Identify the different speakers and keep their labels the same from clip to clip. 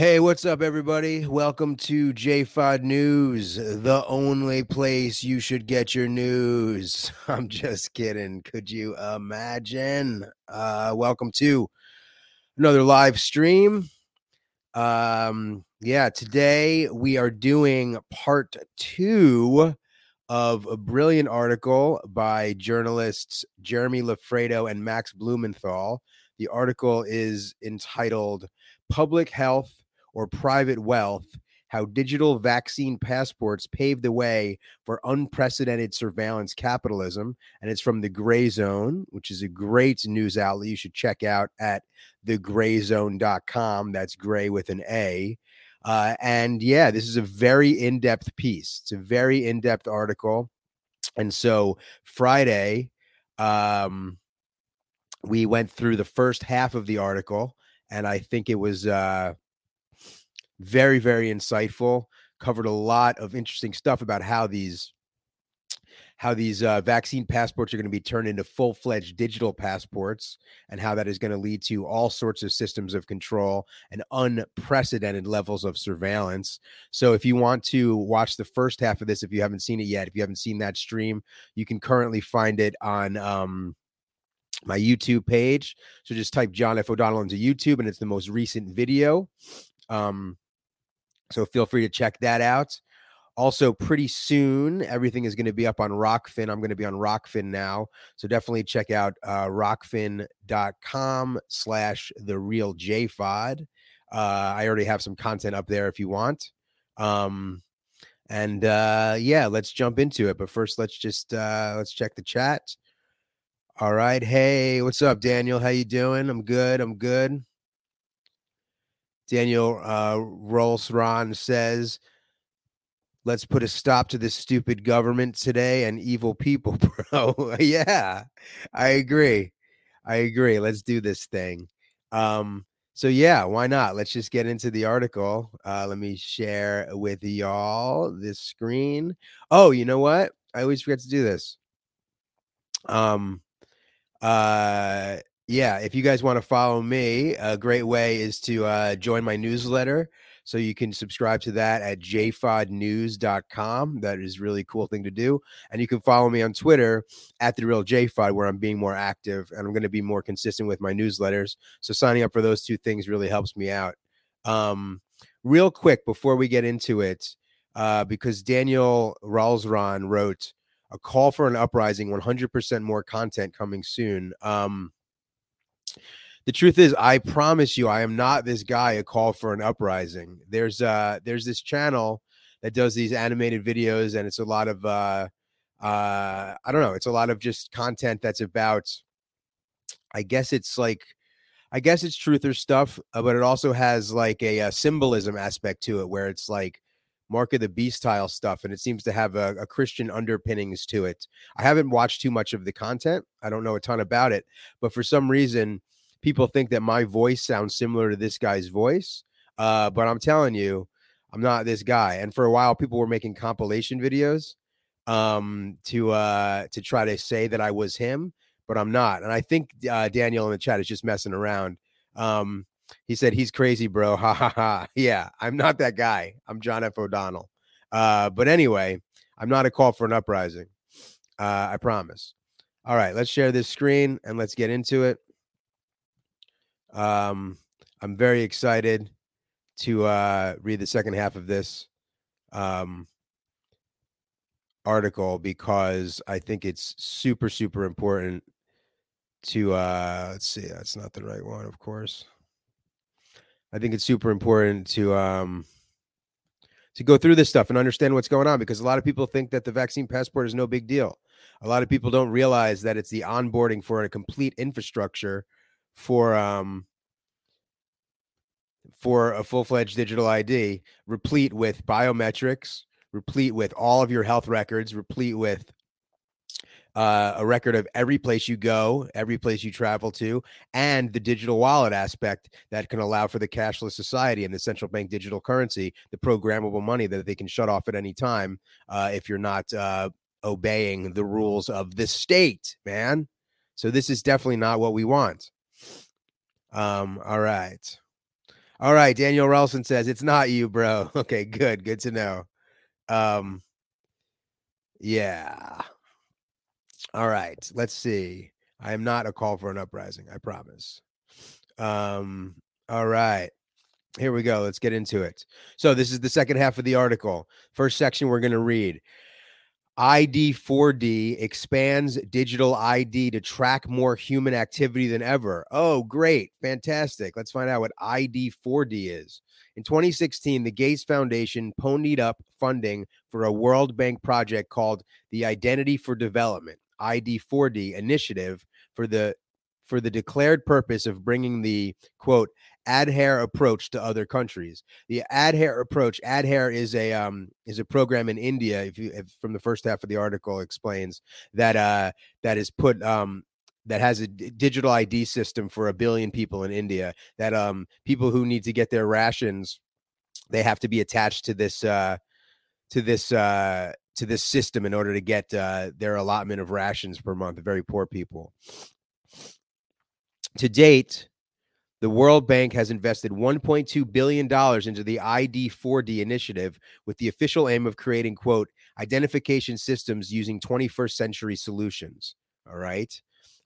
Speaker 1: Hey, what's up, everybody? Welcome to JFOD News, the only place you should get your news. I'm just kidding. Could you imagine? Uh, welcome to another live stream. Um, yeah, today we are doing part two of a brilliant article by journalists Jeremy Loffredo and Max Blumenthal. The article is entitled Public Health or private wealth, how digital vaccine passports paved the way for unprecedented surveillance capitalism. And it's from the Gray Zone, which is a great news outlet you should check out at thegrayzone.com. That's gray with an A. Uh, and yeah, this is a very in depth piece. It's a very in depth article. And so Friday, um, we went through the first half of the article, and I think it was uh, very, very insightful. Covered a lot of interesting stuff about how these how these uh, vaccine passports are going to be turned into full fledged digital passports, and how that is going to lead to all sorts of systems of control and unprecedented levels of surveillance. So, if you want to watch the first half of this, if you haven't seen it yet, if you haven't seen that stream, you can currently find it on um, my YouTube page. So, just type John F. O'Donnell into YouTube, and it's the most recent video. Um, so feel free to check that out. Also, pretty soon, everything is going to be up on Rokfin. I'm going to be on Rokfin now. So definitely check out uh, rokfin.com slash the real JFOD. Uh, I already have some content up there if you want. Um, and uh, yeah, let's jump into it. But first, let's just uh, let's check the chat. All right. Hey, what's up, Daniel? How you doing? I'm good. I'm good. Daniel uh, Rolls-Ron says, let's put a stop to this stupid government today and evil people, bro. yeah, I agree. I agree. Let's do this thing. Um, so yeah, why not? Let's just get into the article. Uh, let me share with y'all this screen. Oh, you know what? I always forget to do this. Um, uh, yeah, if you guys want to follow me, a great way is to uh, join my newsletter. So you can subscribe to that at jfodnews.com. That is really cool thing to do. And you can follow me on Twitter at the real jfod, where I'm being more active and I'm going to be more consistent with my newsletters. So signing up for those two things really helps me out. Um, real quick before we get into it, uh, because Daniel Ralsron wrote a call for an uprising, 100% more content coming soon. Um, the truth is i promise you i am not this guy a call for an uprising. There's uh there's this channel that does these animated videos and it's a lot of uh uh i don't know it's a lot of just content that's about i guess it's like i guess it's truther stuff uh, but it also has like a, a, symbolism aspect to it where it's like mark of the beast style stuff and it seems to have a, a christian underpinnings to it. I haven't watched too much of the content. I don't know a ton about it but for some reason people think that my voice sounds similar to this guy's voice. Uh, but I'm telling you, I'm not this guy. And for a while, people were making compilation videos um, to uh, to try to say that I was him, but I'm not. And I think uh, Daniel in the chat is just messing around. Um, he said he's crazy, bro. Ha ha ha. Yeah, I'm not that guy. I'm John F. O'Donnell. Uh, but anyway, I'm not a call for an uprising. Uh, I promise. All right, let's share this screen and let's get into it. Um, I'm very excited to uh, read the second half of this um, article because I think it's super, super important to uh, let's see, that's not the right one, of course. I think it's super important to um, to go through this stuff and understand what's going on because a lot of people think that the vaccine passport is no big deal. A lot of people don't realize that it's the onboarding for a complete infrastructure for um for a full-fledged digital ID, replete with biometrics, replete with all of your health records, replete with uh, a record of every place you go, every place you travel to, and the digital wallet aspect that can allow for the cashless society and the central bank digital currency, the programmable money that they can shut off at any time uh, if you're not uh, obeying the rules of the state, man. So this is definitely not what we want. Um, all right. All right, Daniel Relson says it's not you, bro. Okay, good, good to know. Um, yeah. All right, let's see. I am not a call for an uprising. I promise. Um, all right. Here we go. Let's get into it. So, this is the second half of the article. First section we're going to read ID4D expands digital ID to track more human activity than ever. Oh, great. Fantastic. Let's find out what ID4D is. In 2016, the Gates Foundation ponied up funding for a World Bank project called the Identity for Development ID4D initiative for the for the declared purpose of bringing the quote Aadhaar approach to other countries. The Aadhaar approach, Aadhaar is a um is a program in India. If you if from the first half of the article explains that uh that is put um that has a d- digital ID system for a billion people in India. That um people who need to get their rations, they have to be attached to this uh to this uh to this system in order to get uh, their allotment of rations per month. Very poor people. To date, the World Bank has invested $1.2 billion into the ID4D initiative with the official aim of creating, quote, identification systems using 21st century solutions. All right.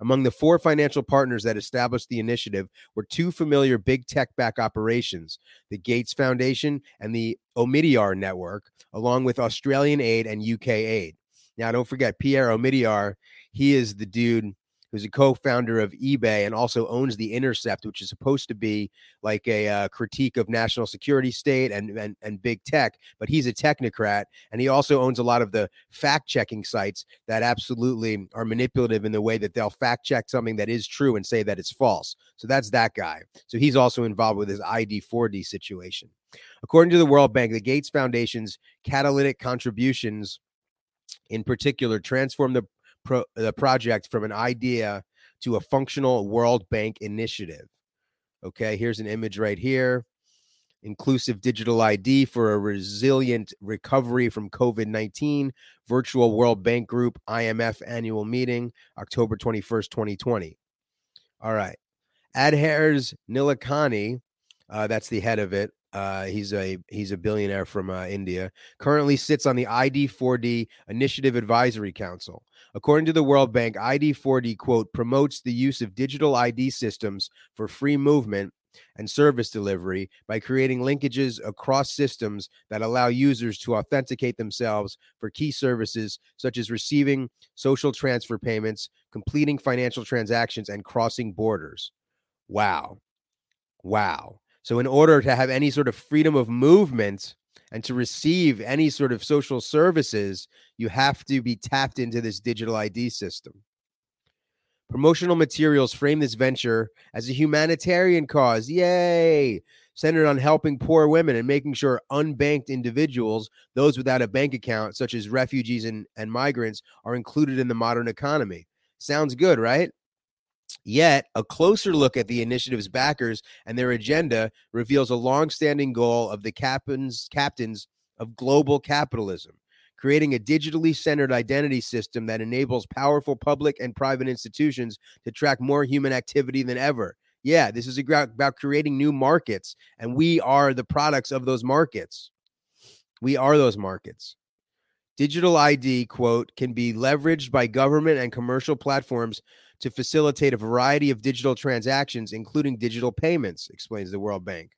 Speaker 1: Among the four financial partners that established the initiative were two familiar big tech back operations, the Gates Foundation and the Omidyar Network, along with Australian Aid and UK Aid. Now, don't forget, Pierre Omidyar, he is the dude who's a co-founder of eBay and also owns the Intercept, which is supposed to be like a uh, critique of national security state and, and and big tech. But he's a technocrat, and he also owns a lot of the fact-checking sites that absolutely are manipulative in the way that they'll fact-check something that is true and say that it's false. So that's that guy. So he's also involved with this ID4D situation. According to the World Bank, the Gates Foundation's catalytic contributions in particular transform the pro- the project from an idea to a functional World Bank initiative. Okay, here's an image right here. Inclusive digital ID for a resilient recovery from COVID 19, virtual World Bank Group IMF annual meeting, October 21st, 2020. All right. Aadhaar's Nilekani, uh, that's the head of it, uh, he's a he's a billionaire from uh, India. Currently sits on the ID4D Initiative Advisory Council. According to the World Bank, ID4D quote promotes the use of digital ID systems for free movement and service delivery by creating linkages across systems that allow users to authenticate themselves for key services such as receiving social transfer payments, completing financial transactions, and crossing borders. Wow. Wow. So, in order to have any sort of freedom of movement and to receive any sort of social services, you have to be tapped into this digital ID system. Promotional materials frame this venture as a humanitarian cause. Yay! Centered on helping poor women and making sure unbanked individuals, those without a bank account, such as refugees and, and migrants, are included in the modern economy. Sounds good, right? Yet, a closer look at the initiative's backers and their agenda reveals a long-standing goal of the captains captains of global capitalism, creating a digitally centered identity system that enables powerful public and private institutions to track more human activity than ever. Yeah, this is about creating new markets, and we are the products of those markets. We are those markets. Digital ID, quote, can be leveraged by government and commercial platforms to facilitate a variety of digital transactions, including digital payments, explains the World Bank.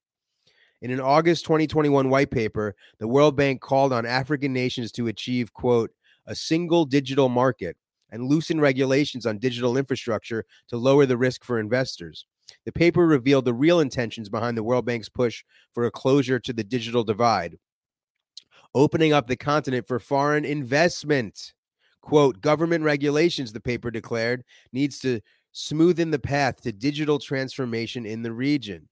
Speaker 1: In an August 2021 white paper, the World Bank called on African nations to achieve, quote, a single digital market and loosen regulations on digital infrastructure to lower the risk for investors. The paper revealed the real intentions behind the World Bank's push for a closure to the digital divide, opening up the continent for foreign investment. Quote, government regulations, the paper declared, needs to smoothen the path to digital transformation in the region.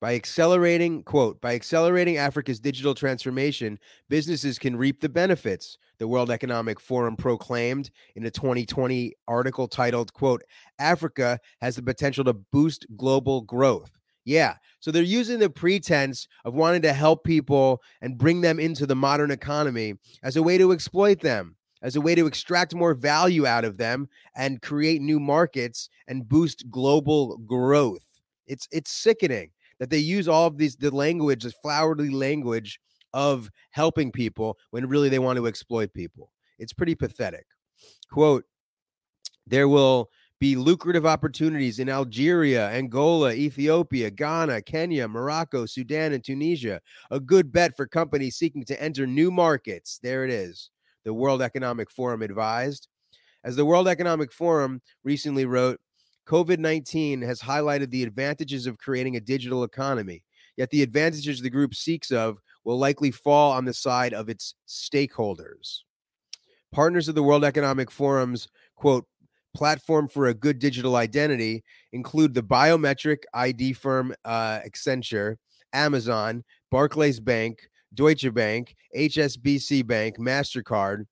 Speaker 1: By accelerating, quote, by accelerating Africa's digital transformation, businesses can reap the benefits, the World Economic Forum proclaimed in a 2020 article titled, quote, Africa has the potential to boost global growth. Yeah. So they're using the pretense of wanting to help people and bring them into the modern economy as a way to exploit them, as a way to extract more value out of them and create new markets and boost global growth. It's it's sickening that they use all of these the language, this flowery language of helping people when really they want to exploit people. It's pretty pathetic. Quote, there will be lucrative opportunities in Algeria, Angola, Ethiopia, Ghana, Kenya, Morocco, Sudan, and Tunisia. A good bet for companies seeking to enter new markets. There it is. The World Economic Forum advised. As the World Economic Forum recently wrote, COVID 19 has highlighted the advantages of creating a digital economy, yet the advantages the group seeks of will likely fall on the side of its stakeholders. Partners of the World Economic Forum's quote platform for a good digital identity include the biometric ID firm uh, Accenture, Amazon, Barclays Bank, Deutsche Bank, HSBC Bank, MasterCard,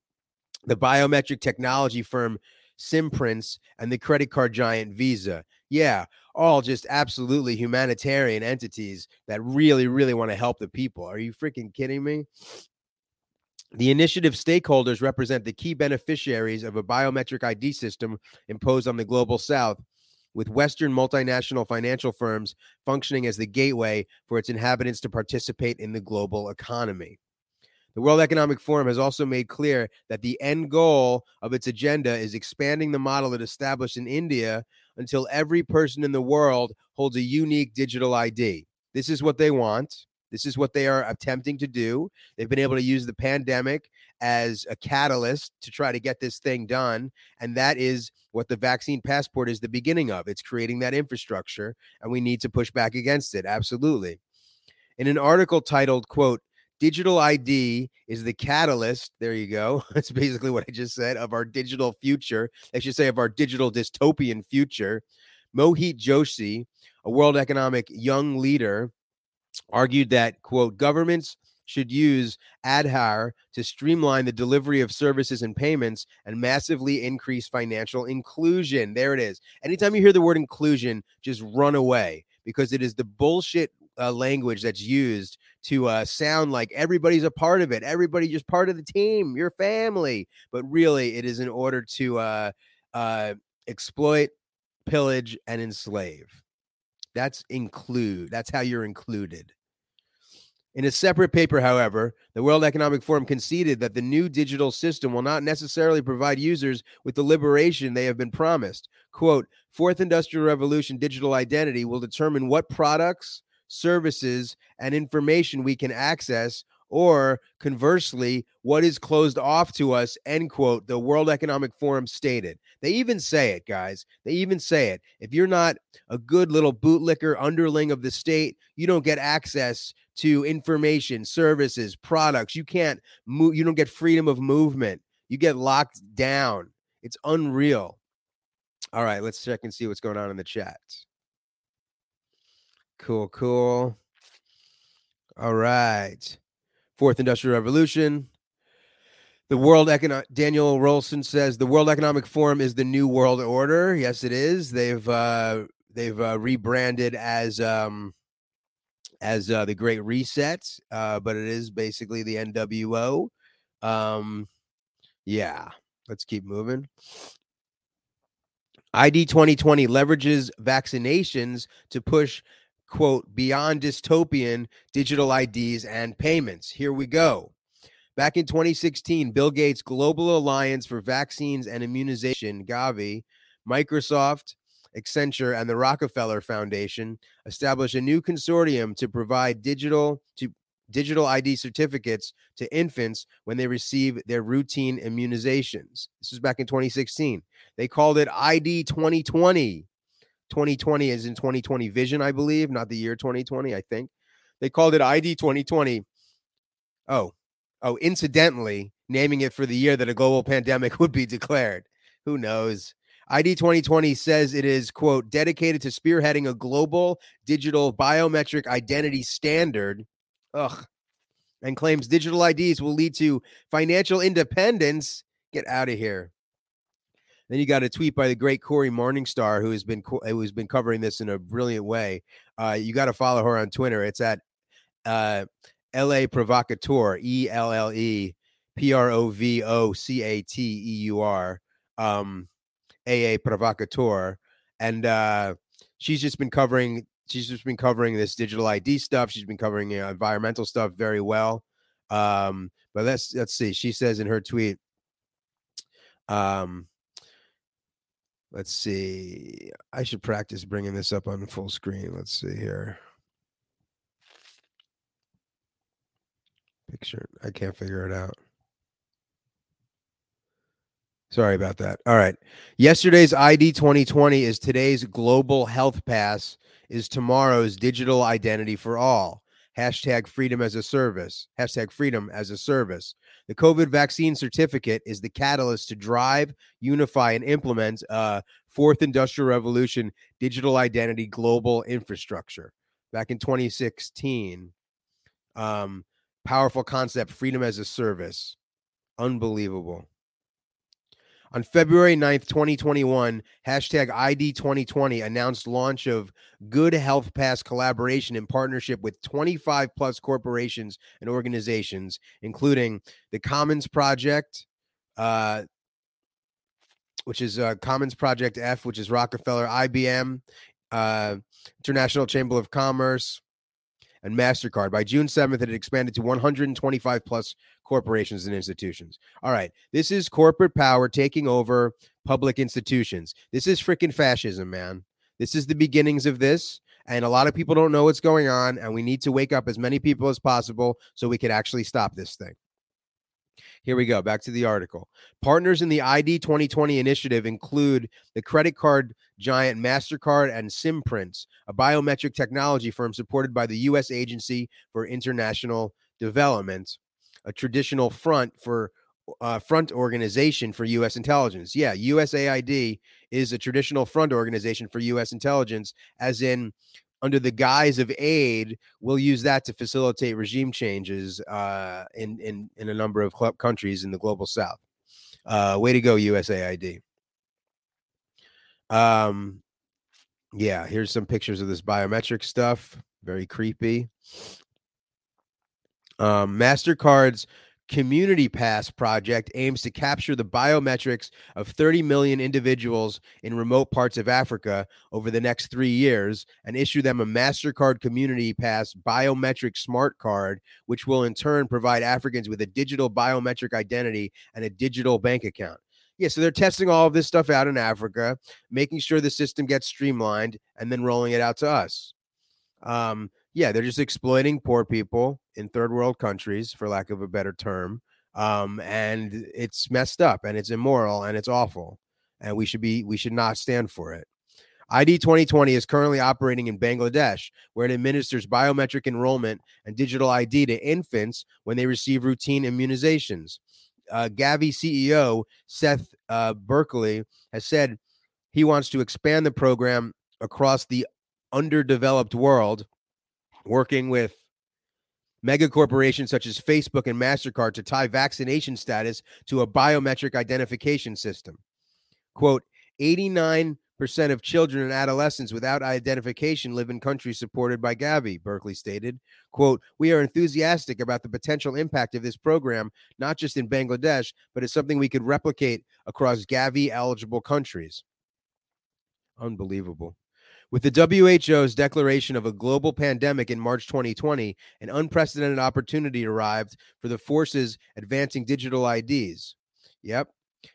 Speaker 1: the biometric technology firm Simprints, and the credit card giant Visa. Yeah, all just absolutely humanitarian entities that really, really want to help the people. Are you freaking kidding me? The initiative stakeholders represent the key beneficiaries of a biometric ID system imposed on the global south, with Western multinational financial firms functioning as the gateway for its inhabitants to participate in the global economy. The World Economic Forum has also made clear that the end goal of its agenda is expanding the model it established in India until every person in the world holds a unique digital ID. This is what they want. This is what they are attempting to do. They've been able to use the pandemic as a catalyst to try to get this thing done. And that is what the vaccine passport is the beginning of. It's creating that infrastructure, and we need to push back against it. Absolutely. In an article titled, quote, Digital ID is the catalyst. There you go. That's basically what I just said of our digital future. I should say of our digital dystopian future. Mohit Joshi, a World Economic young leader, argued that, quote, governments should use Aadhaar to streamline the delivery of services and payments and massively increase financial inclusion. There it is. Anytime you hear the word inclusion, just run away because it is the bullshit uh, language that's used to uh, sound like everybody's a part of it. Everybody just part of the team, your family. But really, it is in order to uh, uh exploit, pillage, and enslave. That's include. That's how you're included. In a separate paper, however, the World Economic Forum conceded that the new digital system will not necessarily provide users with the liberation they have been promised. Quote, Fourth Industrial Revolution digital identity will determine what products, services, and information we can access or conversely, what is closed off to us, end quote, the World Economic Forum stated. They even say it, guys. They even say it. If you're not a good little bootlicker underling of the state, you don't get access to information, services, products. You can't move, you don't get freedom of movement. You get locked down. It's unreal. All right, let's check and see what's going on in the chat. Cool, cool. All right. Fourth Industrial Revolution. The World Economic Daniel Rolson says the World Economic Forum is the new world order. Yes, it is. They've uh, they've uh, rebranded as um, as uh, the Great Reset, uh, but it is basically the NWO. Um, yeah, let's keep moving. ID 2020 leverages vaccinations to push quote, beyond dystopian digital IDs and payments. Here we go. Back in 2016, Bill Gates' Global Alliance for Vaccines and Immunization, Gavi, Microsoft, Accenture, and the Rockefeller Foundation established a new consortium to provide digital to digital ID certificates to infants when they receive their routine immunizations. This was back in 2016. They called it ID 2020. 2020 is in 2020 vision, I believe, not the year 2020, I think. They called it ID 2020. Oh, oh, incidentally, naming it for the year that a global pandemic would be declared. Who knows? ID 2020 says it is, quote, dedicated to spearheading a global digital biometric identity standard. Ugh. And claims digital IDs will lead to financial independence. Get out of here. Then you got a tweet by the great Cory Morningstar, who has been who has been covering this in a brilliant way. Uh, you got to follow her on Twitter. It's at uh, L.A. Provocateur, E L L E P R O V O C A T E U R, um, A A Provocateur, and uh, she's just been covering she's just been covering this digital ID stuff. She's been covering you know, environmental stuff very well. Um, but let's let's see. She says in her tweet, um, let's see. I should practice bringing this up on full screen. Let's see here. Picture. I can't figure it out. Sorry about that. All right. Yesterday's ID 2020 is today's global health pass, is tomorrow's digital identity for all. Hashtag freedom as a service. Hashtag freedom as a service. The COVID vaccine certificate is the catalyst to drive, unify, and implement a fourth industrial revolution digital identity global infrastructure. Back in 2016, um, powerful concept, freedom as a service. Unbelievable. On February 9th, 2021, hashtag ID 2020 announced launch of Good Health Pass collaboration in partnership with 25 plus corporations and organizations, including the Commons Project, uh, which is uh, Commons Project F, which is Rockefeller, IBM, uh, International Chamber of Commerce, and MasterCard. By June 7th, it had expanded to 125 plus corporations and institutions. All right. This is corporate power taking over public institutions. This is freaking fascism, man. This is the beginnings of this. And a lot of people don't know what's going on. And we need to wake up as many people as possible so we can actually stop this thing. Here we go. Back to the article. Partners in the ID 2020 initiative include the credit card giant MasterCard and Simprints, a biometric technology firm supported by the U.S. Agency for International Development, a traditional front for uh, front organization for U.S. intelligence. Yeah, USAID is a traditional front organization for U.S. intelligence, as in under the guise of aid, we'll use that to facilitate regime changes uh, in, in, in a number of countries in the global south. Uh, way to go, USAID. Um, yeah, here's some pictures of this biometric stuff. Very creepy. Um, MasterCard's Community Pass project aims to capture the biometrics of 30 million individuals in remote parts of Africa over the next three years and issue them a MasterCard Community Pass biometric smart card, which will in turn provide Africans with a digital biometric identity and a digital bank account. Yeah, so they're testing all of this stuff out in Africa, making sure the system gets streamlined, and then rolling it out to us. Um, yeah, they're just exploiting poor people in third world countries, for lack of a better term. Um, and it's messed up and it's immoral and it's awful. And we should be we should not stand for it. ID 2020 is currently operating in Bangladesh, where it administers biometric enrollment and digital ID to infants when they receive routine immunizations. Uh, Gavi CEO Seth uh, Berkley has said he wants to expand the program across the underdeveloped world working with mega corporations such as Facebook and MasterCard to tie vaccination status to a biometric identification system. Quote 89% of children and adolescents without identification live in countries supported by Gavi, Berkley stated. Quote, we are enthusiastic about the potential impact of this program, not just in Bangladesh, but it's something we could replicate across Gavi eligible countries. Unbelievable. With the WHO's declaration of a global pandemic in March 2020, an unprecedented opportunity arrived for the forces advancing digital IDs. Yep.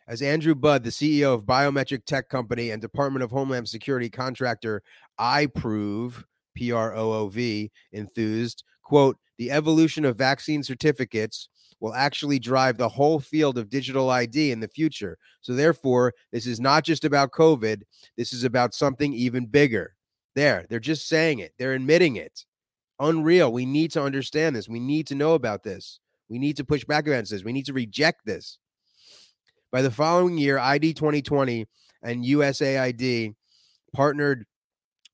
Speaker 1: As Andrew Bud, the CEO of biometric tech company and Department of Homeland Security contractor iProov, P R O O V, enthused, quote, the evolution of vaccine certificates will actually drive the whole field of digital ID in the future. So, therefore, this is not just about COVID, this is about something even bigger. There, they're just saying it, they're admitting it. Unreal. We need to understand this. We need to know about this. We need to push back against this. We need to reject this. By the following year, ID 2020 and USAID partnered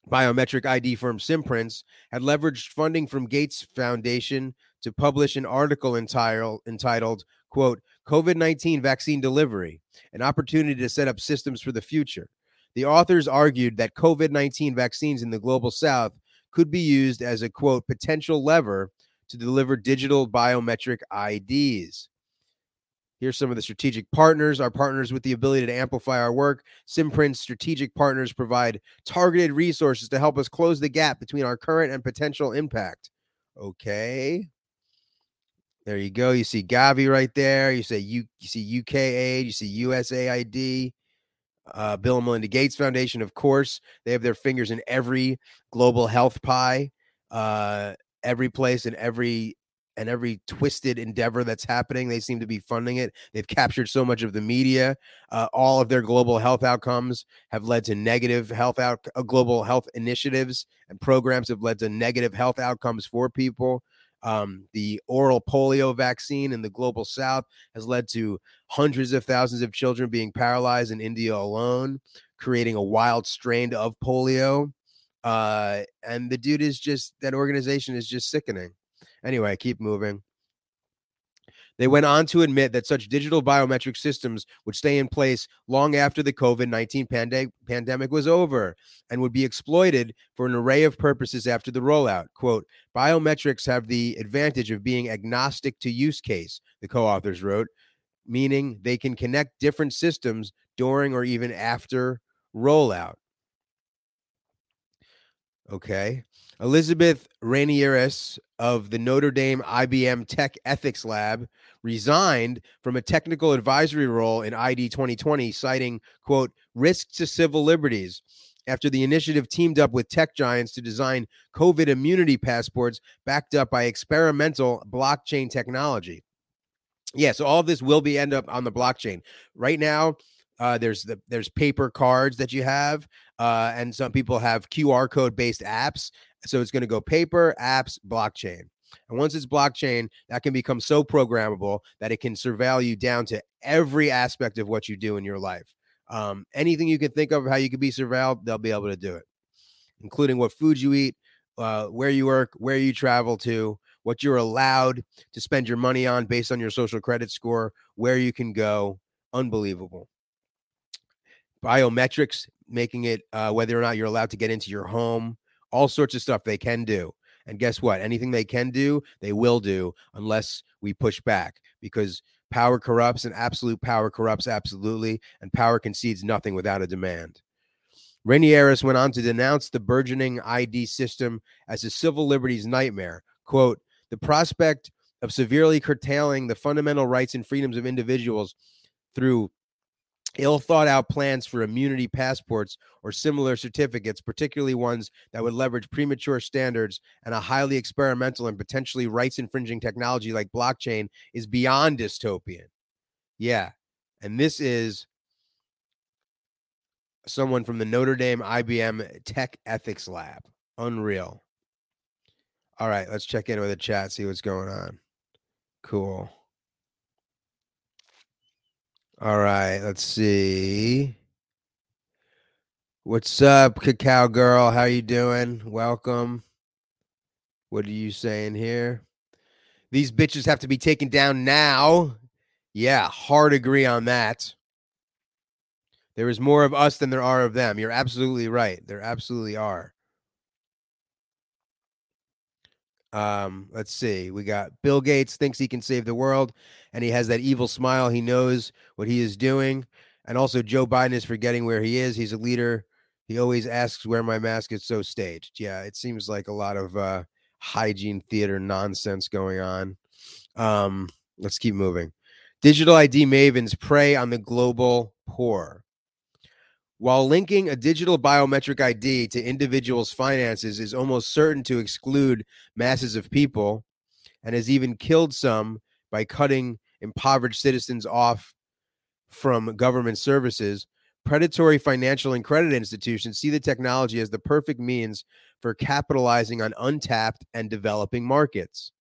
Speaker 1: biometric ID firm Simprints had leveraged funding from Gates Foundation to publish an article entitled, entitled quote, COVID-19 vaccine delivery, an opportunity to set up systems for the future. The authors argued that COVID-19 vaccines in the global south could be used as a quote potential lever to deliver digital biometric IDs. Here's some of the strategic partners. Our partners with the ability to amplify our work. Simprint's strategic partners provide targeted resources to help us close the gap between our current and potential impact. Okay. There you go. You see Gavi right there. You say you, you see UKAID, you see USAID, uh, Bill and Melinda Gates Foundation, of course. They have their fingers in every global health pie, uh, every place and every and every twisted endeavor that's happening. They seem to be funding it. They've captured so much of the media. Uh, all of their global health outcomes have led to negative health out uh, global health initiatives and programs have led to negative health outcomes for people. Um, the oral polio vaccine in the global south has led to hundreds of thousands of children being paralyzed in India alone, creating a wild strain of polio. Uh, and the dude is just that organization is just sickening. Anyway, keep moving. They went on to admit that such digital biometric systems would stay in place long after the COVID 19 pande- pandemic was over and would be exploited for an array of purposes after the rollout. Quote, biometrics have the advantage of being agnostic to use case, the co authors wrote, meaning they can connect different systems during or even after rollout. Okay. Elizabeth Renieris of the Notre Dame IBM Tech Ethics Lab resigned from a technical advisory role in ID 2020, citing, quote, risk to civil liberties after the initiative teamed up with tech giants to design COVID immunity passports backed up by experimental blockchain technology. Yeah, so all of this will be end up on the blockchain. Right now, uh, there's the there's paper cards that you have, uh, and some people have QR code based apps. So it's going to go paper, apps, blockchain. And once it's blockchain, that can become so programmable that it can surveil you down to every aspect of what you do in your life. Um, anything you can think of how you could be surveilled, they'll be able to do it, including what food you eat, uh, where you work, where you travel to, what you're allowed to spend your money on based on your social credit score, where you can go. Unbelievable biometrics, making it uh, whether or not you're allowed to get into your home, all sorts of stuff they can do. And guess what? Anything they can do, they will do unless we push back because power corrupts and absolute power corrupts absolutely, and power concedes nothing without a demand. Renieris went on to denounce the burgeoning ID system as a civil liberties nightmare. Quote, the prospect of severely curtailing the fundamental rights and freedoms of individuals through ill thought out plans for immunity passports or similar certificates, particularly ones that would leverage premature standards and a highly experimental and potentially rights infringing technology like blockchain, is beyond dystopian. Yeah. And this is someone from the Notre Dame IBM Tech Ethics Lab. Unreal. All right, let's check in with the chat, see what's going on. Cool. All right, let's see. What's up, Cacao Girl? How you doing? Welcome. What are you saying here? These bitches have to be taken down now. Yeah, hard agree on that. There is more of us than there are of them. You're absolutely right. There absolutely are. Um, let's see. We got Bill Gates thinks he can save the world, and he has that evil smile. He knows what he is doing. And also, Joe Biden is forgetting where he is. He's a leader. He always asks where my mask is so staged. Yeah, it seems like a lot of uh, hygiene theater nonsense going on. Um, let's keep moving. Digital ID mavens prey on the global poor. While linking a digital biometric ID to individuals' finances is almost certain to exclude masses of people and has even killed some by cutting impoverished citizens off from government services, predatory financial and credit institutions see the technology as the perfect means for capitalizing on untapped and developing markets.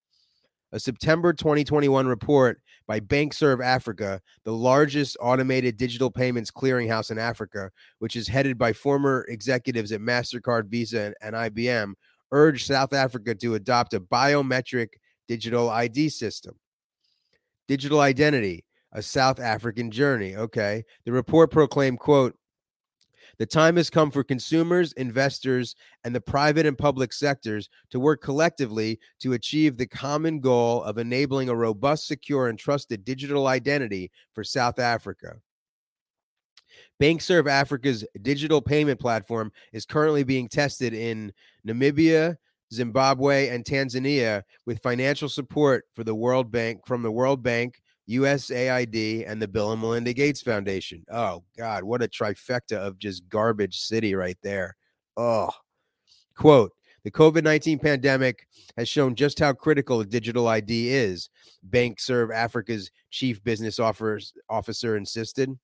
Speaker 1: A September 2021 report by BankServe Africa, the largest automated digital payments clearinghouse in Africa, which is headed by former executives at MasterCard, Visa, and, IBM, urged South Africa to adopt a biometric digital ID system. Digital identity, a South African journey. Okay. The report proclaimed, quote, The time has come for consumers, investors, and the private and public sectors to work collectively to achieve the common goal of enabling a robust, secure, and trusted digital identity for South Africa. BankServe Africa's digital payment platform is currently being tested in Namibia, Zimbabwe, and Tanzania with financial support for the World Bank from the World Bank, USAID, and the Bill and Melinda Gates Foundation. Oh God, what a trifecta of just garbage city right there. Oh, quote. The COVID 19 pandemic has shown just how critical a digital ID is, BankServe Africa's chief business officer insisted.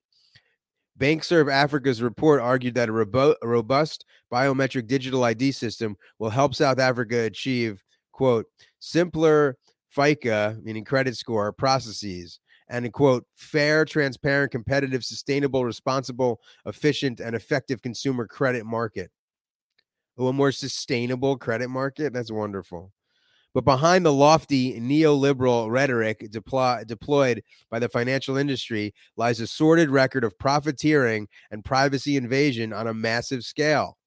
Speaker 1: BankServe Africa's report argued that a, robust biometric digital ID system will help South Africa achieve, quote, simpler FICA, meaning credit score, processes, and quote, fair, transparent, competitive, sustainable, responsible, efficient, and effective consumer credit market. Oh, a more sustainable credit market? That's wonderful. But behind the lofty neoliberal rhetoric deploy, deployed by the financial industry lies a sordid record of profiteering and privacy invasion on a massive scale.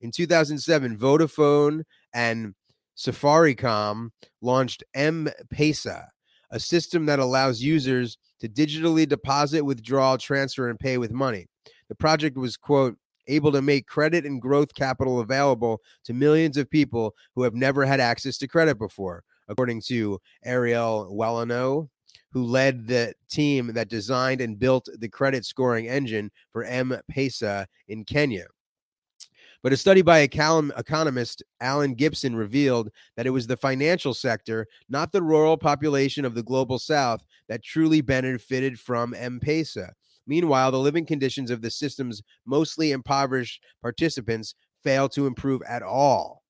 Speaker 1: In 2007, Vodafone and Safaricom launched M-Pesa, a system that allows users to digitally deposit, withdraw, transfer, and pay with money. The project was, quote, able to make credit and growth capital available to millions of people who have never had access to credit before, according to Ariel Wellano, who led the team that designed and built the credit scoring engine for M Pesa in Kenya. But a study by economist Alan Gibson revealed that it was the financial sector, not the rural population of the global south, that truly benefited from M Pesa. Meanwhile, the living conditions of the system's mostly impoverished participants fail to improve at all.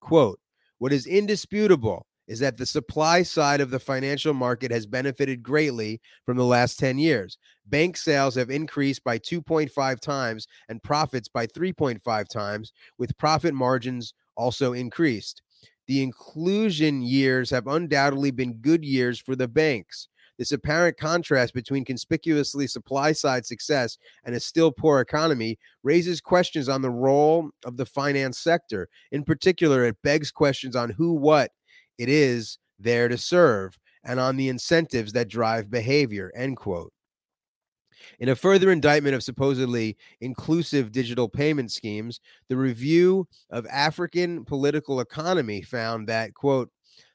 Speaker 1: Quote, what is indisputable is that the supply side of the financial market has benefited greatly from the last 10 years. Bank sales have increased by 2.5 times and profits by 3.5 times, with profit margins also increased. The inclusion years have undoubtedly been good years for the banks. This apparent contrast between conspicuously supply side success and a still poor economy raises questions on the role of the finance sector. In particular, it begs questions on who, what it is there to serve and on the incentives that drive behavior. End quote. In a further indictment of supposedly inclusive digital payment schemes, the review of African political economy found that, quote,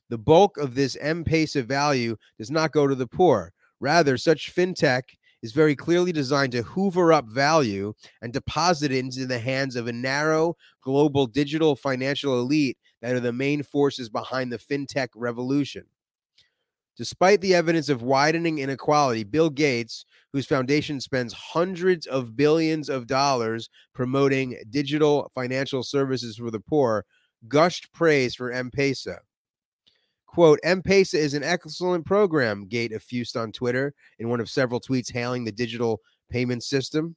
Speaker 1: the bulk of this M Pesa value does not go to the poor. Rather, such fintech is very clearly designed to hoover up value and deposit it into the hands of a narrow global digital financial elite that are the main forces behind the fintech revolution. Despite the evidence of widening inequality, Bill Gates, whose foundation spends hundreds of billions of dollars promoting digital financial services for the poor, gushed praise for M Pesa. Quote, M-Pesa is an excellent program, Gate effused on Twitter in one of several tweets hailing the digital payment system.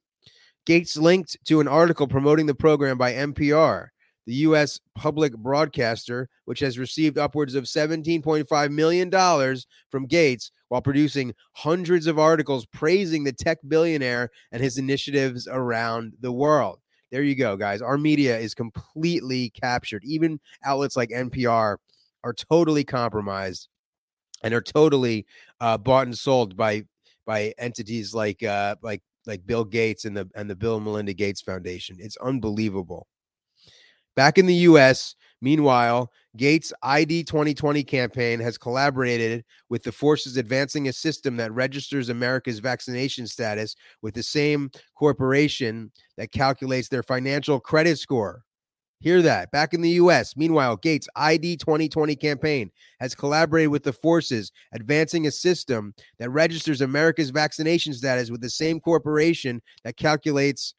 Speaker 1: Gates linked to an article promoting the program by NPR, the U.S. public broadcaster, which has received upwards of $17.5 million from Gates while producing hundreds of articles praising the tech billionaire and his initiatives around the world. There you go, guys. Our media is completely captured. Even outlets like NPR are totally compromised and are totally uh, bought and sold by by entities like uh, like like Bill Gates and the and the Bill and Melinda Gates Foundation. It's unbelievable. Back in the US, meanwhile, Gates' ID 2020 campaign has collaborated with the forces advancing a system that registers America's vaccination status with the same corporation that calculates their financial credit score. Hear that. Back in the US, meanwhile, Gates' ID 2020 campaign has collaborated with the forces, advancing a system that registers America's vaccination status with the same corporation that calculates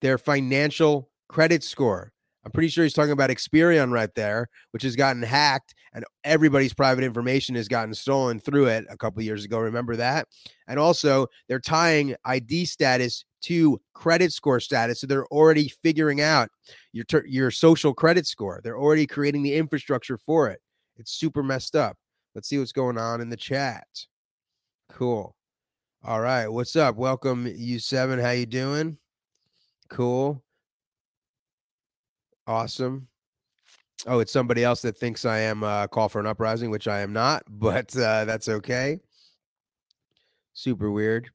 Speaker 1: their financial credit score. I'm pretty sure he's talking about Experian right there, which has gotten hacked and everybody's private information has gotten stolen through it a couple years ago. Remember that? And also, they're tying ID status to credit score status. So they're already figuring out your ter- your social credit score. They're already creating the infrastructure for it. It's super messed up. Let's see what's going on in the chat. Cool. All right, what's up? Welcome, you seven. How you doing? Cool. Awesome. Oh, it's somebody else that thinks I am uh, call for an uprising, which I am not, but uh, that's okay. Super weird.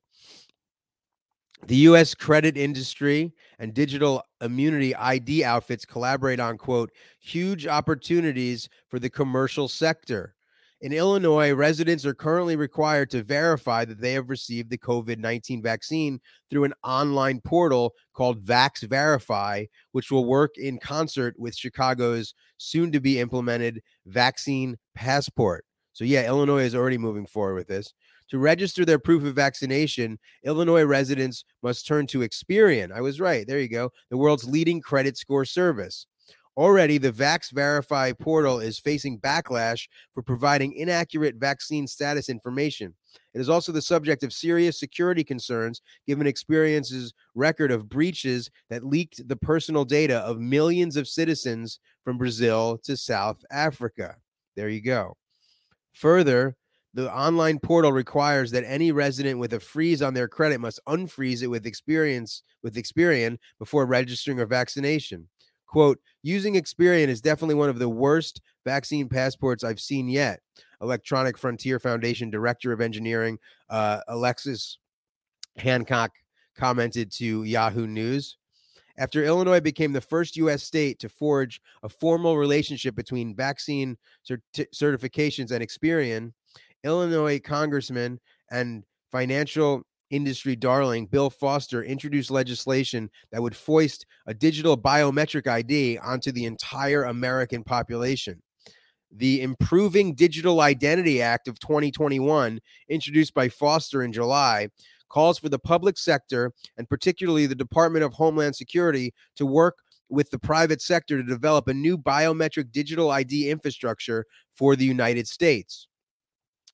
Speaker 1: The U.S. credit industry and digital immunity ID outfits collaborate on, quote, huge opportunities for the commercial sector. In Illinois, residents are currently required to verify that they have received the COVID 19 vaccine through an online portal called Vax Verify, which will work in concert with Chicago's soon to be implemented vaccine passport. So, yeah, Illinois is already moving forward with this. To register their proof of vaccination, Illinois residents must turn to Experian. I was right. There you go. The world's leading credit score service. Already, the Vax Verify portal is facing backlash for providing inaccurate vaccine status information. It is also the subject of serious security concerns given Experian's record of breaches that leaked the personal data of millions of citizens from Brazil to South Africa. There you go. Further, the online portal requires that any resident with a freeze on their credit must unfreeze it with experience with Experian before registering a vaccination. Quote, using Experian is definitely one of the worst vaccine passports I've seen yet. Electronic Frontier Foundation Director of Engineering, uh, Alexis Hancock, commented to Yahoo News. After Illinois became the first U.S. state to forge a formal relationship between vaccine certi- certifications and Experian, Illinois Congressman and financial industry darling Bill Foster introduced legislation that would foist a digital biometric ID onto the entire American population. The Improving Digital Identity Act of 2021, introduced by Foster in July, calls for the public sector and particularly the Department of Homeland Security to work with the private sector to develop a new biometric digital ID infrastructure for the United States.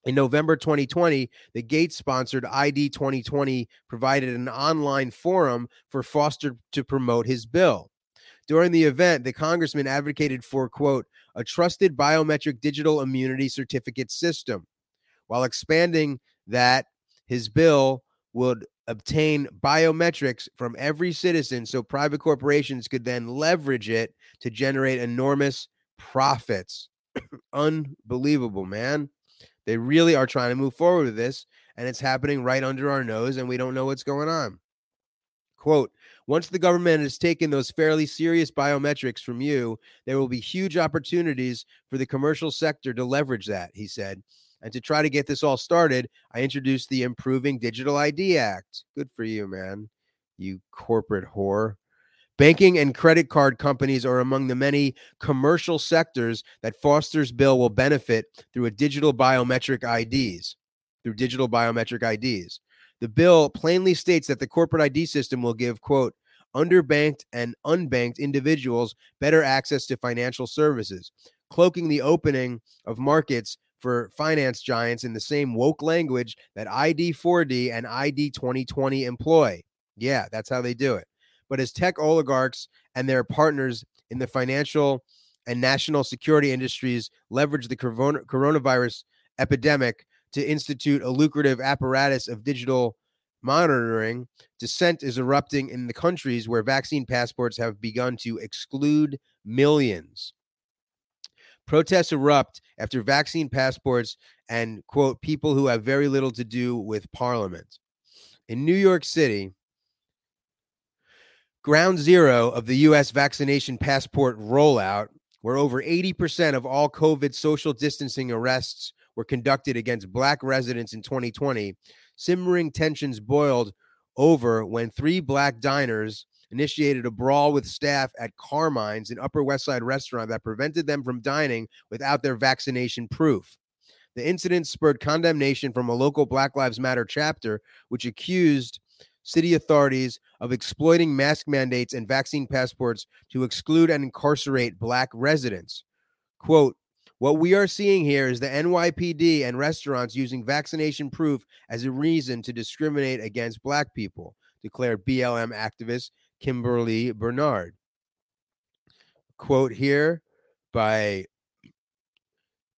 Speaker 1: In November 2020, the Gates sponsored ID 2020 provided an online forum for Foster to promote his bill. During the event, the congressman advocated for, quote, a trusted biometric digital immunity certificate system, while expanding that his bill would obtain biometrics from every citizen so private corporations could then leverage it to generate enormous profits. Unbelievable, man. They really are trying to move forward with this, and it's happening right under our nose, and we don't know what's going on. Quote, once the government has taken those fairly serious biometrics from you, there will be huge opportunities for the commercial sector to leverage that, he said. And to try to get this all started, I introduced the Improving Digital ID Act. Good for you, man, you corporate whore. Banking and credit card companies are among the many commercial sectors that Foster's bill will benefit through a digital biometric IDs, through digital biometric IDs. The bill plainly states that the corporate ID system will give, quote, underbanked and unbanked individuals better access to financial services, cloaking the opening of markets for finance giants in the same woke language that ID 4D and ID 2020 employ. Yeah, that's how they do it but as tech oligarchs and their partners in the financial and national security industries leverage the coronavirus epidemic to institute a lucrative apparatus of digital monitoring, dissent is erupting in the countries where vaccine passports have begun to exclude millions. Protests erupt after vaccine passports and, quote, people who have very little to do with parliament. In New York City, ground zero of the U.S. vaccination passport rollout, where over 80% of all COVID social distancing arrests were conducted against Black residents in 2020, simmering tensions boiled over when three Black diners initiated a brawl with staff at Carmine's, an Upper West Side restaurant that prevented them from dining without their vaccination proof. The incident spurred condemnation from a local Black Lives Matter chapter, which accused city authorities of exploiting mask mandates and vaccine passports to exclude and incarcerate black residents. Quote, what we are seeing here is the NYPD and restaurants using vaccination proof as a reason to discriminate against black people, declared BLM activist Kimberly Bernard. Quote here by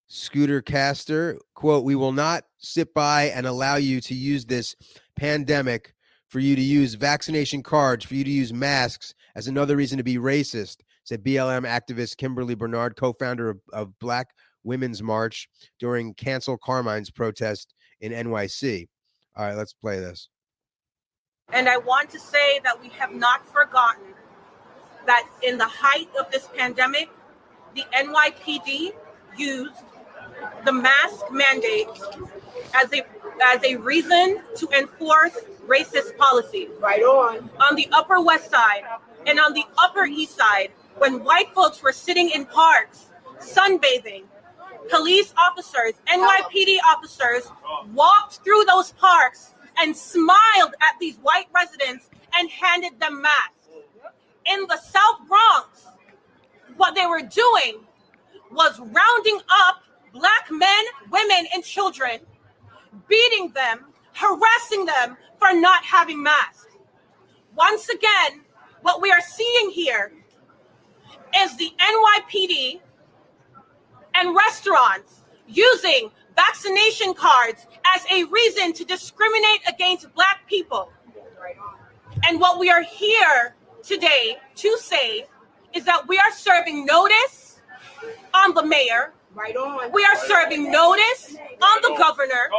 Speaker 1: Scooter Caster, quote, we will not sit by and allow you to use this pandemic for you to use vaccination cards, for you to use masks as another reason to be racist, said BLM activist Kimberly Bernard, co founder of, of Black Women's March during Cancel Carmine's protest in NYC. All right, let's play this.
Speaker 2: And I want to say that we have not forgotten that in the height of this pandemic, the NYPD used the mask mandate as a as a reason to enforce racist policies.
Speaker 3: Right on.
Speaker 2: On the Upper West Side and on the Upper East Side, when white folks were sitting in parks, sunbathing, police officers, NYPD officers walked through those parks and smiled at these white residents and handed them masks. In the South Bronx, what they were doing was rounding up black men, women, and children, beating them, harassing them for not having masks. Once again, what we are seeing here is the NYPD and restaurants using vaccination cards as a reason to discriminate against Black people. And what we are here today to say is that we are serving notice on the mayor.
Speaker 3: Right on.
Speaker 2: We are serving notice on the governor.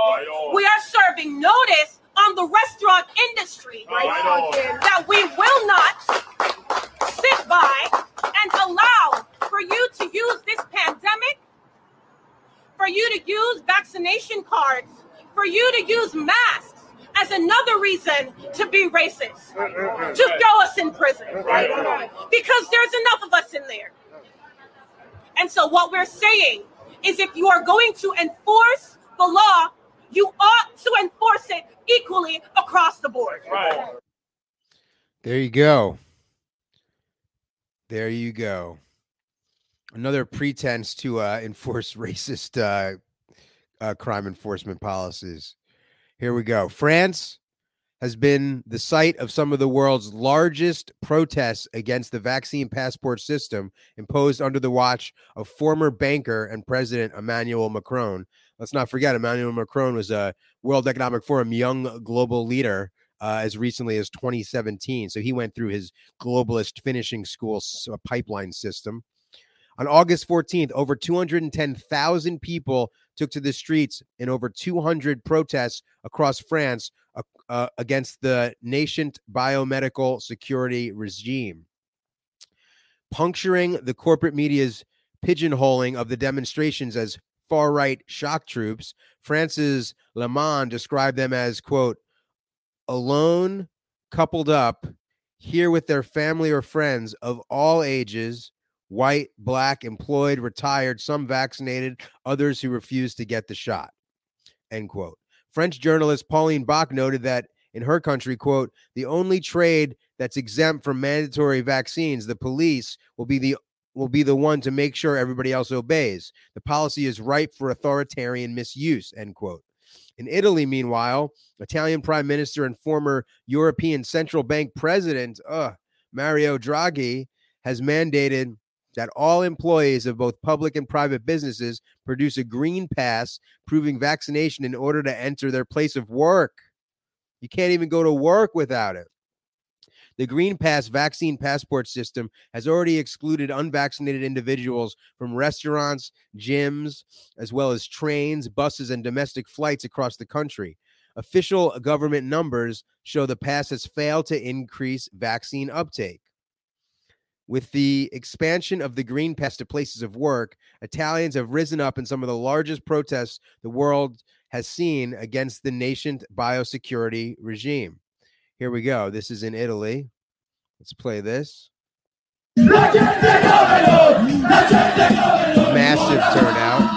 Speaker 2: We are serving notice on the restaurant industry.
Speaker 3: Right on,
Speaker 2: That we will not sit by and allow for you to use this pandemic, for you to use vaccination cards, for you to use masks as another reason to be racist, to throw us in prison. Because there's enough of us in there. And so, what we're saying is if you are going to enforce the law, you ought to enforce it equally across the board. Right.
Speaker 1: There you go. There you go. Another pretense to uh, enforce racist uh, uh, crime enforcement policies. Here we go. France has been the site of some of the world's largest protests against the vaccine passport system imposed under the watch of former banker and President Emmanuel Macron. Let's not forget, Emmanuel Macron was a World Economic Forum young global leader uh, as recently as 2017. So he went through his globalist finishing school uh, pipeline system. On August 14th, over 210,000 people took to the streets in over 200 protests across France uh, against the nascent biomedical security regime. Puncturing the corporate media's pigeonholing of the demonstrations as far right shock troops, France's Le Monde described them as, quote, alone, coupled up, here with their family or friends of all ages white, black, employed, retired, some vaccinated, others who refused to get the shot. End quote. French journalist Pauline Bock noted that in her country, quote, the only trade that's exempt from mandatory vaccines, the police, will be the will be the one to make sure everybody else obeys. The policy is ripe for authoritarian misuse, end quote. In Italy, meanwhile, Italian Prime Minister and former European Central Bank President uh, Mario Draghi has mandated that all employees of both public and private businesses produce a green pass proving vaccination in order to enter their place of work. You can't even go to work without it. The Green Pass vaccine passport system has already excluded unvaccinated individuals from restaurants, gyms, as well as trains, buses, and domestic flights across the country. Official government numbers show the pass has failed to increase vaccine uptake. With the expansion of the Green Pass to places of work, Italians have risen up in some of the largest protests the world has seen against the nascent biosecurity regime. Here we go. This is in Italy. Let's play this. Massive turnout.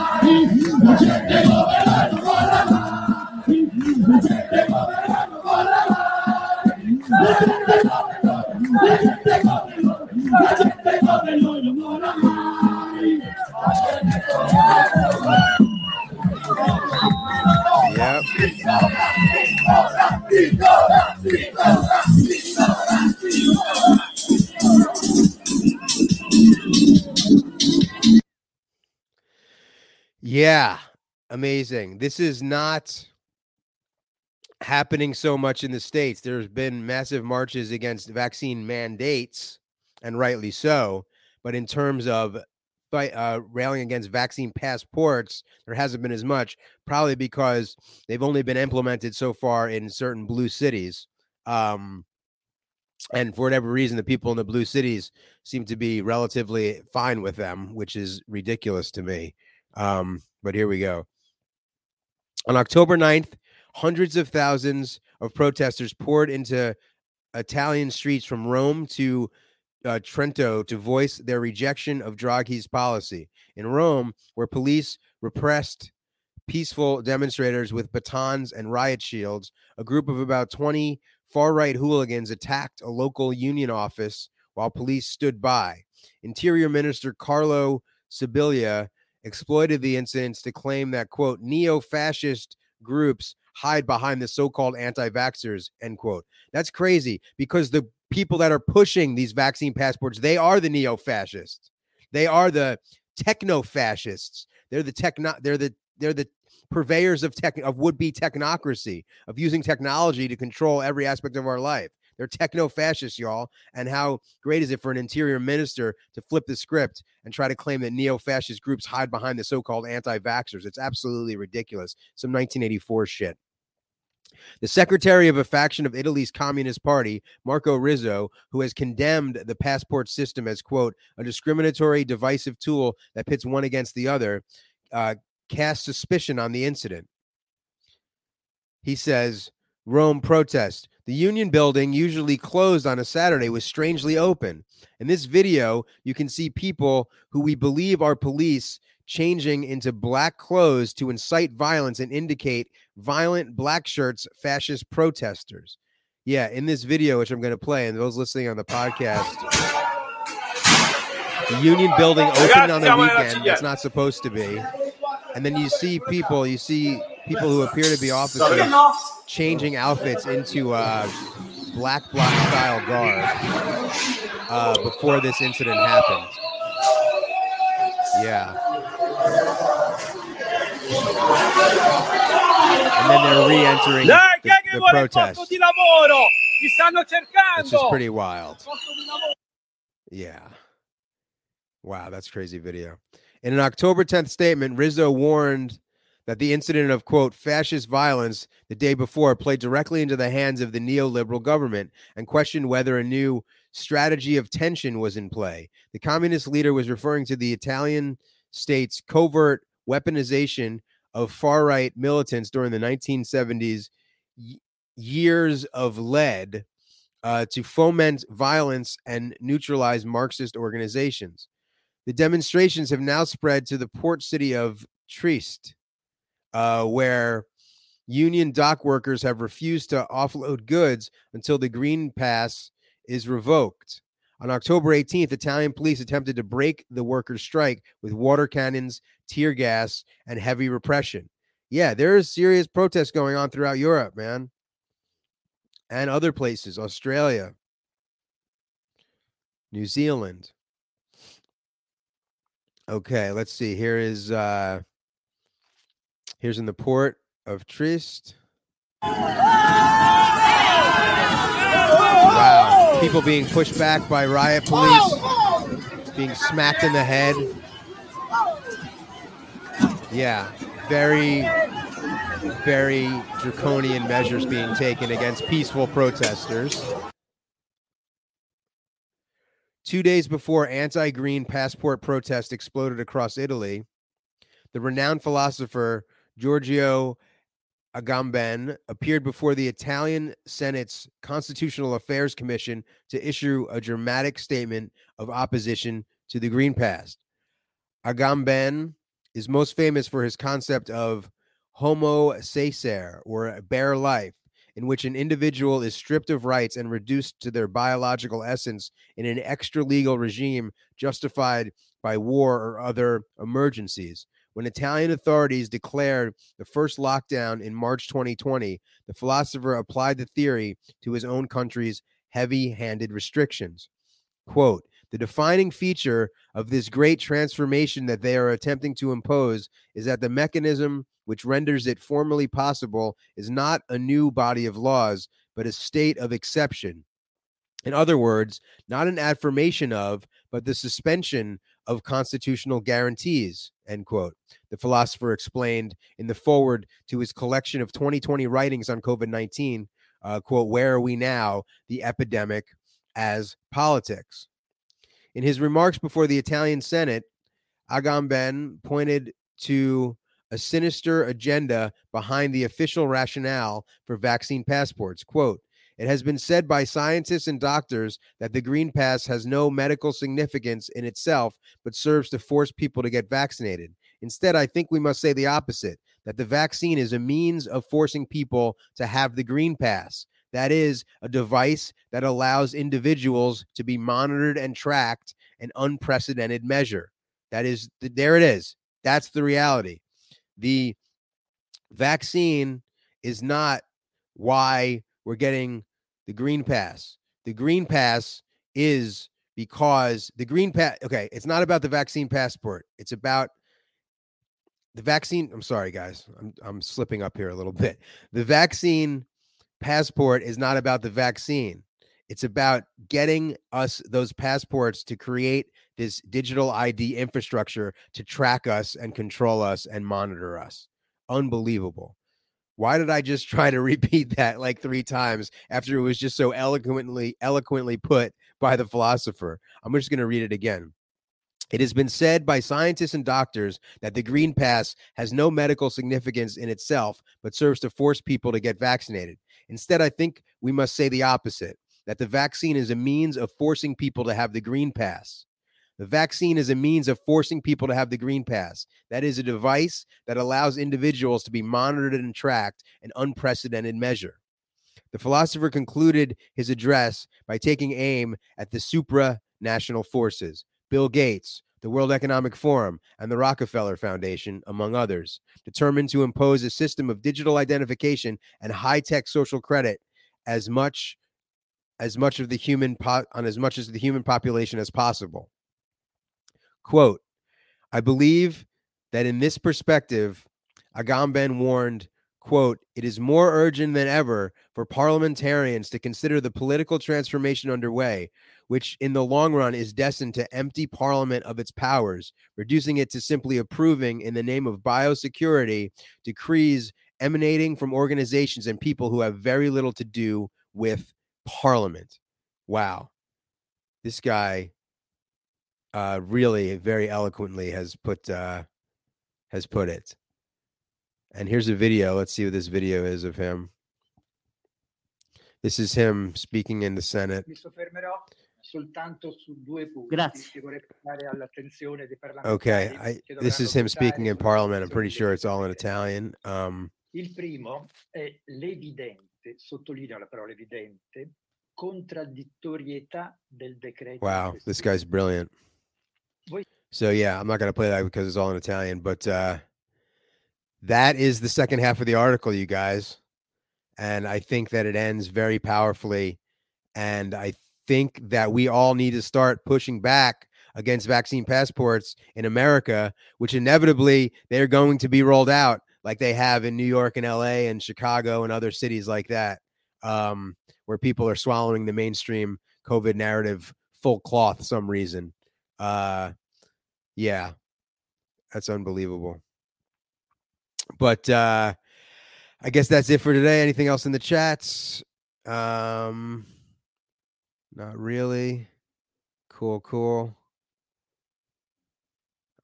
Speaker 1: Yeah, amazing. This is not happening so much in the states. There's been massive marches against vaccine mandates, and rightly so. But in terms of fight, uh, railing against vaccine passports, there hasn't been as much, probably because they've only been implemented so far in certain blue cities. Um, and for whatever reason, the people in the blue cities seem to be relatively fine with them, which is ridiculous to me. Um, but here we go. On October 9th, hundreds of thousands of protesters poured into Italian streets from Rome to uh, Trento to voice their rejection of Draghi's policy. In Rome, where police repressed peaceful demonstrators with batons and riot shields, a group of about 20 far right hooligans attacked a local union office while police stood by. Interior Minister Carlo Sibilia exploited the incidents to claim that, quote, neo fascist groups hide behind the so-called anti-vaxxers end quote that's crazy because the people that are pushing these vaccine passports they are the neo-fascists they are the techno-fascists they're the techno they're the they're the purveyors of tech of would-be technocracy of using technology to control every aspect of our life they're techno fascists, y'all. And how great is it for an interior minister to flip the script and try to claim that neo fascist groups hide behind the so called anti vaxxers? It's absolutely ridiculous. Some 1984 shit. The secretary of a faction of Italy's Communist Party, Marco Rizzo, who has condemned the passport system as, quote, a discriminatory, divisive tool that pits one against the other, uh, suspicion on the incident. He says, Rome protest. The Union building, usually closed on a Saturday, was strangely open. In this video, you can see people who we believe are police changing into black clothes to incite violence and indicate violent black shirts fascist protesters. Yeah, in this video, which I'm going to play, and those listening on the podcast, the Union building opened on the weekend. It's not supposed to be. And then you see people, you see people who appear to be officers changing outfits into uh, black bloc style garb uh, before this incident happened. Yeah. And then they're re-entering the, the protest. It's just pretty wild. Yeah. Wow, that's crazy video. In an October 10th statement, Rizzo warned that the incident of quote fascist violence the day before played directly into the hands of the neoliberal government and questioned whether a new strategy of tension was in play. The communist leader was referring to the Italian state's covert weaponization of far right militants during the 1970s years of lead uh, to foment violence and neutralize Marxist organizations. The demonstrations have now spread to the port city of Trieste, uh, where union dock workers have refused to offload goods until the green pass is revoked. On October 18th, Italian police attempted to break the workers' strike with water cannons, tear gas, and heavy repression. Yeah, there is serious protests going on throughout Europe, man, and other places, Australia, New Zealand. Okay, let's see. Here is uh here's in the port of Trieste. Wow. People being pushed back by riot police, being smacked in the head. Yeah, very, very draconian measures being taken against peaceful protesters. Two days before anti green passport protests exploded across Italy, the renowned philosopher Giorgio Agamben appeared before the Italian Senate's Constitutional Affairs Commission to issue a dramatic statement of opposition to the Green Pass. Agamben is most famous for his concept of homo sacer, or bare life, in which an individual is stripped of rights and reduced to their biological essence in an extra legal regime justified by war or other emergencies. When Italian authorities declared the first lockdown in March 2020, the philosopher applied the theory to his own country's heavy handed restrictions. Quote, The defining feature of this great transformation that they are attempting to impose is that the mechanism which renders it formally possible is not a new body of laws, but a state of exception. In other words, not an affirmation of, but the suspension of constitutional guarantees, end quote. The philosopher explained in the forward to his collection of 2020 writings on COVID 19, uh, quote, Where are we now? The epidemic as politics. In his remarks before the Italian Senate, Agamben pointed to a sinister agenda behind the official rationale for vaccine passports. Quote, it has been said by scientists and doctors that the Green Pass has no medical significance in itself, but serves to force people to get vaccinated. Instead, I think we must say the opposite that the vaccine is a means of forcing people to have the Green Pass. That is a device that allows individuals to be monitored and tracked an unprecedented measure. That is, there it is. That's the reality. The vaccine is not why we're getting the green pass. The green pass is because the green pass, okay, it's not about the vaccine passport. It's about the vaccine. I'm sorry, guys. I'm, I'm slipping up here a little bit. The vaccine passport is not about the vaccine. It's about getting us those passports to create this digital ID infrastructure to track us and control us and monitor us. Unbelievable. Why did I just try to repeat that like three times after it was just so eloquently eloquently put by the philosopher? I'm just going to read it again. It has been said by scientists and doctors that the Green Pass has no medical significance in itself, but serves to force people to get vaccinated. Instead, I think we must say the opposite that the vaccine is a means of forcing people to have the Green Pass. The vaccine is a means of forcing people to have the Green Pass. That is a device that allows individuals to be monitored and tracked, an unprecedented measure. The philosopher concluded his address by taking aim at the supranational forces, Bill Gates, the World Economic Forum, and the Rockefeller Foundation, among others, determined to impose a system of digital identification and high-tech social credit as much as much of the human po- on as much as the human population as possible. Quote, I believe that in this perspective, Agamben warned, quote, it is more urgent than ever for parliamentarians to consider the political transformation underway, which in the long run is destined to empty parliament of its powers, reducing it to simply approving in the name of biosecurity decrees emanating from organizations and people who have very little to do with parliament. Wow. This guy uh, really very eloquently has put uh, has put it. And here's a video. Let's see what this video is of him. This is him speaking in the Senate.
Speaker 4: Mi soffermerò soltanto su due punti
Speaker 5: Grazie.
Speaker 4: che vorrei portare all'attenzione dei
Speaker 1: Okay, I, this is him speaking in Parliament. I'm pretty sure it's all in. Italian. Um,
Speaker 4: Il primo è l'evidente, sottolineo la parola evidente, contraddittorietà del decreto.
Speaker 1: wow, this guy's brilliant. So yeah, I'm not gonna play that because it's all in Italian, but uh, that is the second half of the article, you guys. And I think that it ends very powerfully. And I think that we all need to start pushing back against vaccine passports in America, which inevitably they're going to be rolled out like they have in New York and LA and Chicago and other cities like that, um, where people are swallowing the mainstream COVID narrative full cloth some reason. Uh, yeah, that's unbelievable. But uh, I guess that's it for today. Anything else in the chats? Um, not really. Cool, cool.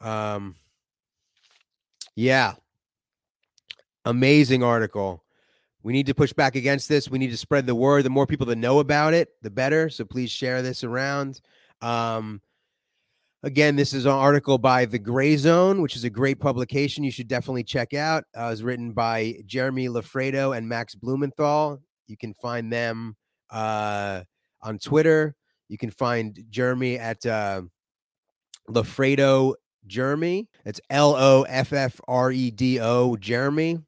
Speaker 1: Um, yeah, amazing article. We need to push back against this. We need to spread the word. The more people that know about it, the better. So please share this around. Um, again, this is an article by The Gray Zone, which is a great publication you should definitely check out. Uh, it was written by Jeremy Loffredo and Max Blumenthal. You can find them uh, on Twitter. You can find Jeremy at uh, Loffredo Jeremy. It's L O F F R E D O Jeremy.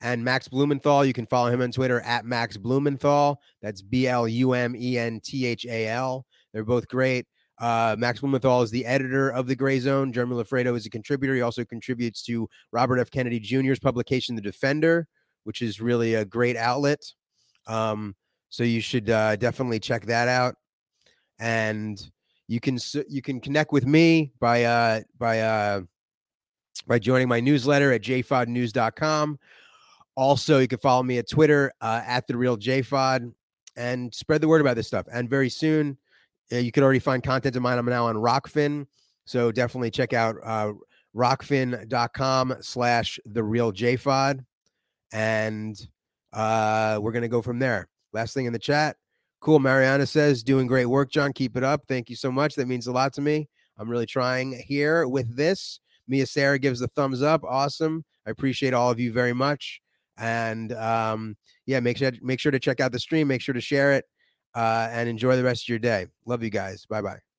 Speaker 1: And Max Blumenthal, you can follow him on Twitter at Max Blumenthal. That's B L U M E N T H A L. They're both great. Uh, Max Blumenthal is the editor of the Gray Zone. Jeremy Loffredo is a contributor. He also contributes to Robert F. Kennedy Jr.'s publication, The Defender, which is really a great outlet. Um, so you should uh, definitely check that out. And you can you can connect with me by uh, by uh, by joining my newsletter at jfodnews.com. Also, you can follow me at Twitter uh, at the real jfod and spread the word about this stuff. And very soon, you can already find content of mine. I'm now on Rokfin, so definitely check out uh, rokfin.com slash the real jfod, and uh, we're gonna go from there. Last thing in the chat. Cool. Mariana says, doing great work, John. Keep it up. Thank you so much. That means a lot to me. I'm really trying here with this. Mia Sarah gives the thumbs up. Awesome. I appreciate all of you very much. And um, yeah, make sure make sure to check out the stream. Make sure to share it uh, and enjoy the rest of your day. Love you guys. Bye bye.